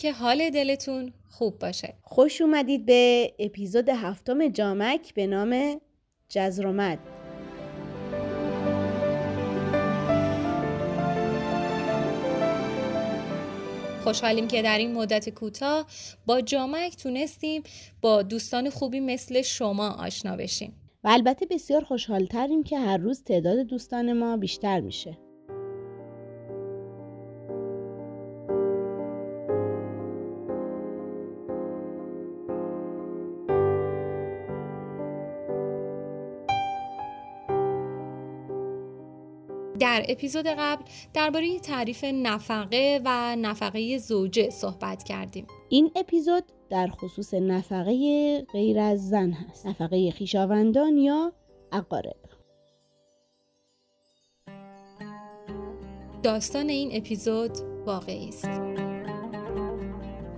که حال دلتون خوب باشه. خوش اومدید به اپیزود هفتم جامک به نام جزرومت خوشحالیم که در این مدت کوتاه با جامک تونستیم با دوستان خوبی مثل شما آشنا بشیم. و البته بسیار خوشحالتریم که هر روز تعداد دوستان ما بیشتر میشه. در اپیزود قبل درباره تعریف نفقه و نفقه زوجه صحبت کردیم. این اپیزود در خصوص نفقه غیر از زن هست. نفقه خیشاوندان یا اقارب. داستان این اپیزود واقعی است.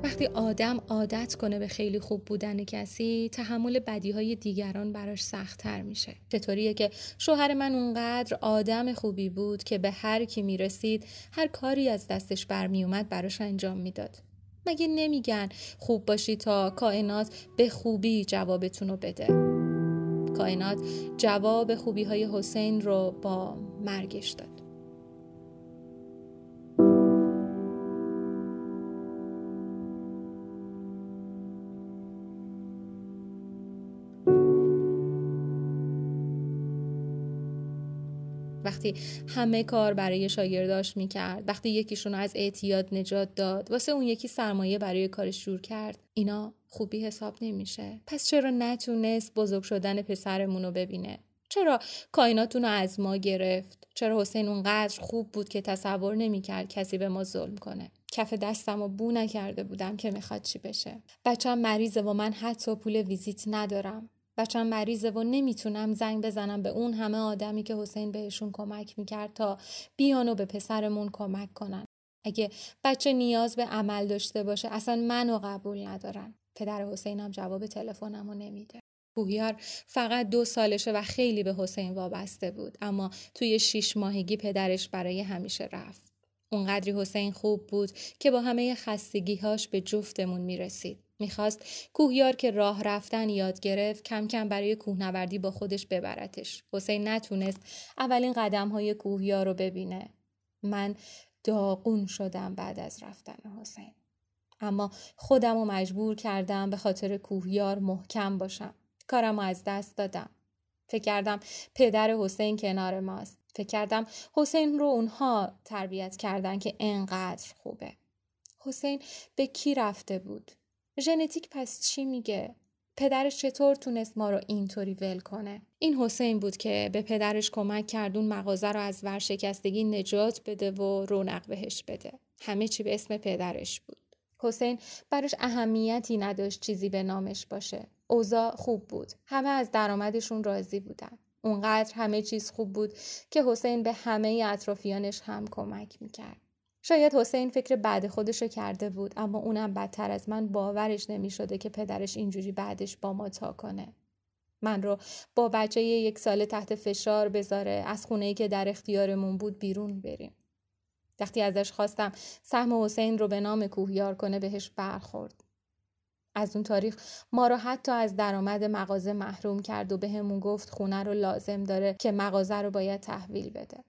وقتی آدم عادت کنه به خیلی خوب بودن کسی تحمل بدی های دیگران براش سختتر میشه. چطوریه که شوهر من اونقدر آدم خوبی بود که به هر کی می‌رسید هر کاری از دستش برمیومد براش انجام می‌داد. مگه نمیگن خوب باشی تا کائنات به خوبی جوابتون رو بده؟ کائنات جواب خوبی های حسین رو با مرگش داد. وقتی همه کار برای شاگرداش می‌کرد وقتی یکیشون از اعتیاد نجات داد واسه اون یکی سرمایه برای کارش جور کرد اینا خوبی حساب نمیشه. پس چرا نتونست بزرگ شدن پسرمون رو ببینه؟ چرا کائناتون از ما گرفت؟ چرا حسین اونقدر خوب بود که تصور نمی‌کرد کسی به ما ظلم کنه؟ کف دستم و بو نکرده بودم که می‌خواد چی بشه. بچم مریضه و من حتی پول ویزیت ندارم. بچم مریضه و نمی‌تونم زنگ بزنم به اون همه آدمی که حسین بهشون کمک می‌کرد تا بیان و به پسرمون کمک کنن. اگه بچه نیاز به عمل داشته باشه اصلا منو قبول ندارن. پدر حسینم جواب تلفنم رو نمیده. کوهیار فقط دو سالشه و خیلی به حسین وابسته بود اما توی شیش ماهگی پدرش برای همیشه رفت. اونقدری حسین خوب بود که با همه خستگیهاش به جفتمون می‌رسید. می‌خواست کوهیار که راه رفتن یاد گرفت کم کم برای کوهنوردی با خودش ببرتش. حسین نتونست اولین قدم های کوهیار رو ببینه. من داغون شدم بعد از رفتن حسین. اما خودم رو مجبور کردم به خاطر کوهیار محکم باشم. کارم از دست دادم. فکر کردم پدر حسین کنار ماست. فکر کردم حسین رو اونها تربیت کردن که انقدر خوبه. حسین به کی رفته بود؟ ژنتیک پس چی میگه؟ پدرش چطور تونست ما رو اینطوری ول کنه؟ این حسین بود که به پدرش کمک کردون مغازه رو از ورشکستگی نجات بده و رونق بهش بده. همه چی به اسم پدرش بود. حسین براش اهمیتی نداشت چیزی به نامش باشه. اوضاع خوب بود. همه از درآمدشون راضی بودن. اونقدر همه چیز خوب بود که حسین به همه اطرافیانش هم کمک می‌کرد. شاید حسین فکر بعد خودش رو کرده بود اما اونم بدتر از من باورش نمی شده که پدرش اینجوری بعدش با ما تا کنه. من رو با بچه یک سال تحت فشار بذاره از خونه که در اختیارمون بود بیرون بریم. وقتی ازش خواستم سهم حسین رو به نام کوهیار کنه بهش برخورد. از اون تاریخ ما رو حتی از درآمد مغازه محروم کرد و بهمون به گفت خونه رو لازم داره که مغازه رو باید تحویل بده.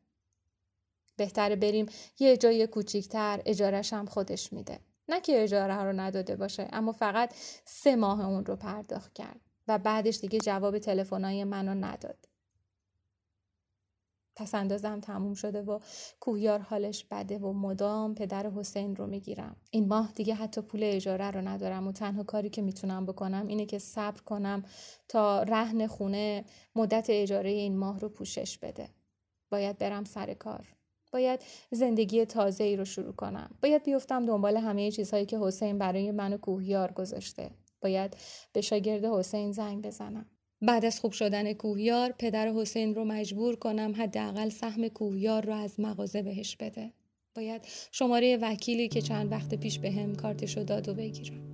بهتره بریم یه جای کوچیکتر اجارش هم خودش میده. نه که اجاره رو نداده باشه اما فقط سه ماه اون رو پرداخت کرد و بعدش دیگه جواب تلفنای منو نداد. پس اندازم تموم شده و کوهیار حالش بده و مدام پدر حسین رو می‌گیرم. این ماه دیگه حتی پول اجاره رو ندارم و تنها کاری که می‌تونم بکنم اینه که صبر کنم تا رهن خونه مدت اجاره این ماه رو پوشش بده. باید برم سر کار. باید زندگی تازه ای رو شروع کنم. باید بیفتم دنبال همه چیزهایی که حسین برای من و کوهیار گذاشته. باید به شاگرد حسین زنگ بزنم. بعد از خوب شدن کوهیار پدر حسین رو مجبور کنم حداقل سهم کوهیار رو از مغازه بهش بده. باید شماره وکیلی که چند وقت پیش به هم کارتشو داد و بگیرم.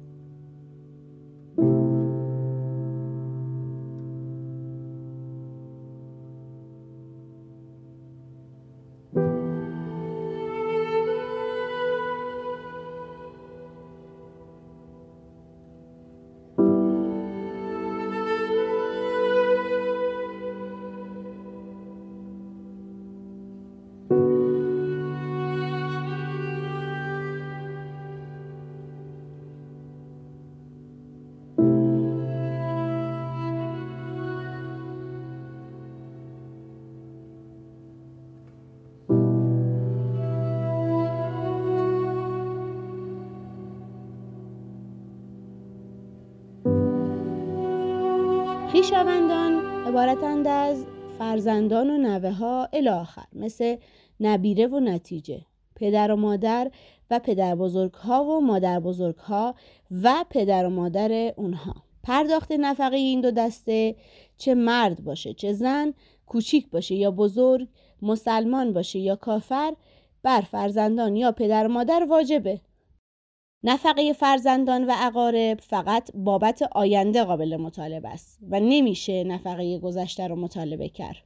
خیشاوندان عبارتند از فرزندان و نوه ها الاخر مثل نبیره و نتیجه پدر و مادر و پدر بزرگ ها و مادر بزرگ ها و پدر و مادر اونها. پرداخت نفقه این دو دسته چه مرد باشه چه زن کوچیک باشه یا بزرگ مسلمان باشه یا کافر بر فرزندان یا پدر و مادر واجبه. نفقه فرزندان و اقارب فقط بابت آینده قابل مطالبه است و نمیشه نفقه گذشته رو مطالبه کرد.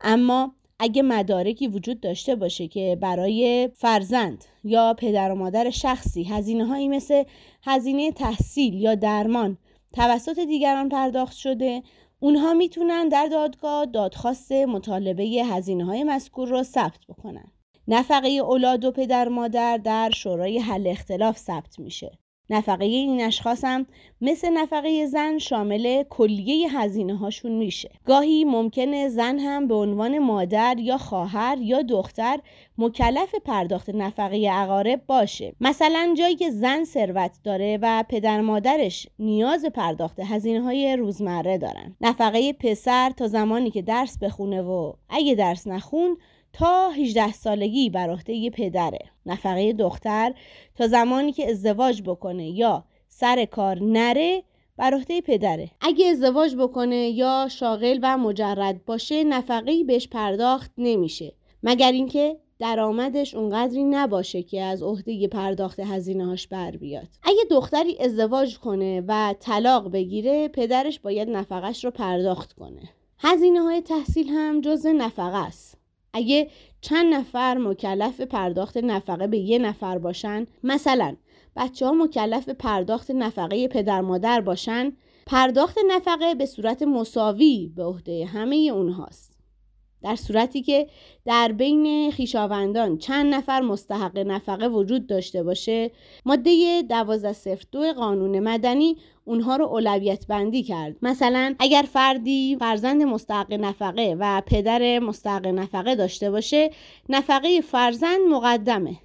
اما اگه مدارکی وجود داشته باشه که برای فرزند یا پدر و مادر شخصی هزینه هایی مثل هزینه تحصیل یا درمان توسط دیگران پرداخت شده اونها می‌تونن در دادگاه دادخواست مطالبه هزینه های مذکور رو ثبت بکنن. نفقه اولاد و پدر مادر در شورای حل اختلاف ثبت میشه. نفقه این اشخاص هم مثل نفقه زن شامل کلیه هزینه هاشون میشه. گاهی ممکنه زن هم به عنوان مادر یا خواهر یا دختر مکلف پرداخت نفقه اقارب باشه. مثلا جایی که زن ثروت داره و پدر مادرش نیاز پرداخت هزینه های روزمره دارن. نفقه پسر تا زمانی که درس بخونه و اگه درس نخون تا 18 سالگی بر عهده پدره نفقه دختر تا زمانی که ازدواج بکنه یا سر کار نره بر عهده پدره. اگه ازدواج بکنه یا شاغل و مجرد باشه نفقه بهش پرداخت نمیشه. مگر اینکه درآمدش اونقدری نباشه که از عهده پرداخت هزینه هاش بر بیاد. اگه دختری ازدواج کنه و طلاق بگیره پدرش باید نفقش رو پرداخت کنه. هزینه های تحصیل هم جز نفقه است. اگه چند نفر مکلف پرداخت نفقه به یه نفر باشن مثلا بچه ها مکلف پرداخت نفقه پدر مادر باشن پرداخت نفقه به صورت مساوی به عهده همه اونهاست. در صورتی که در بین خیشاوندان چند نفر مستحق نفقه وجود داشته باشه ماده 1202 قانون مدنی اونها رو اولویت بندی کرد. مثلا اگر فردی فرزند مستحق نفقه و پدر مستحق نفقه داشته باشه نفقه فرزند مقدمه.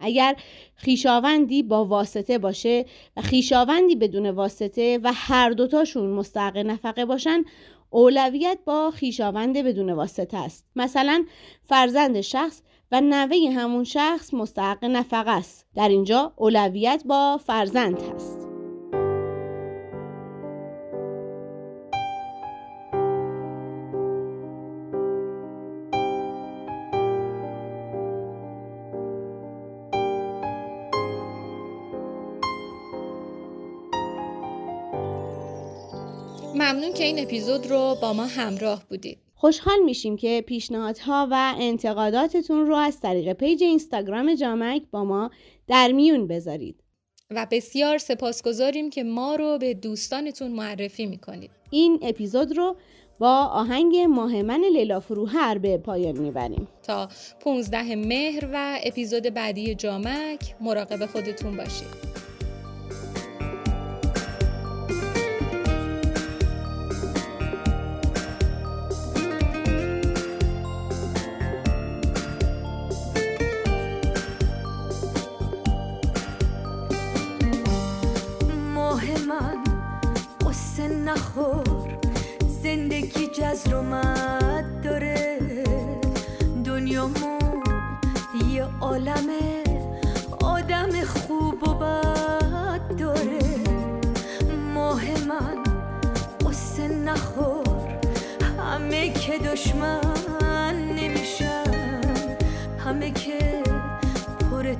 اگر خیشاوندی با واسطه باشه و خیشاوندی بدون واسطه و هر دوتاشون مستحق نفقه باشن اولویت با خیشاوند بدون واسطه است. مثلا فرزند شخص و نوه همون شخص مستحق نفقه است. در اینجا اولویت با فرزند هست. ممنون که این اپیزود رو با ما همراه بودید. خوشحال میشیم که پیشنهادها و انتقاداتتون رو از طریق پیج اینستاگرام جامک با ما در میون بذارید. و بسیار سپاسگزاریم که ما رو به دوستانتون معرفی می‌کنید. این اپیزود رو با آهنگ ماهمن لیلا فروهر به پایان می‌بریم. تا 15 مهر و اپیزود بعدی جامک مراقب خودتون باشید. زندگی جزر و مد داره. دنیامون یه عالم آدم خوب و بد داره. ماه من قصه نخور. همه که دشمن نمیشن. همه که پر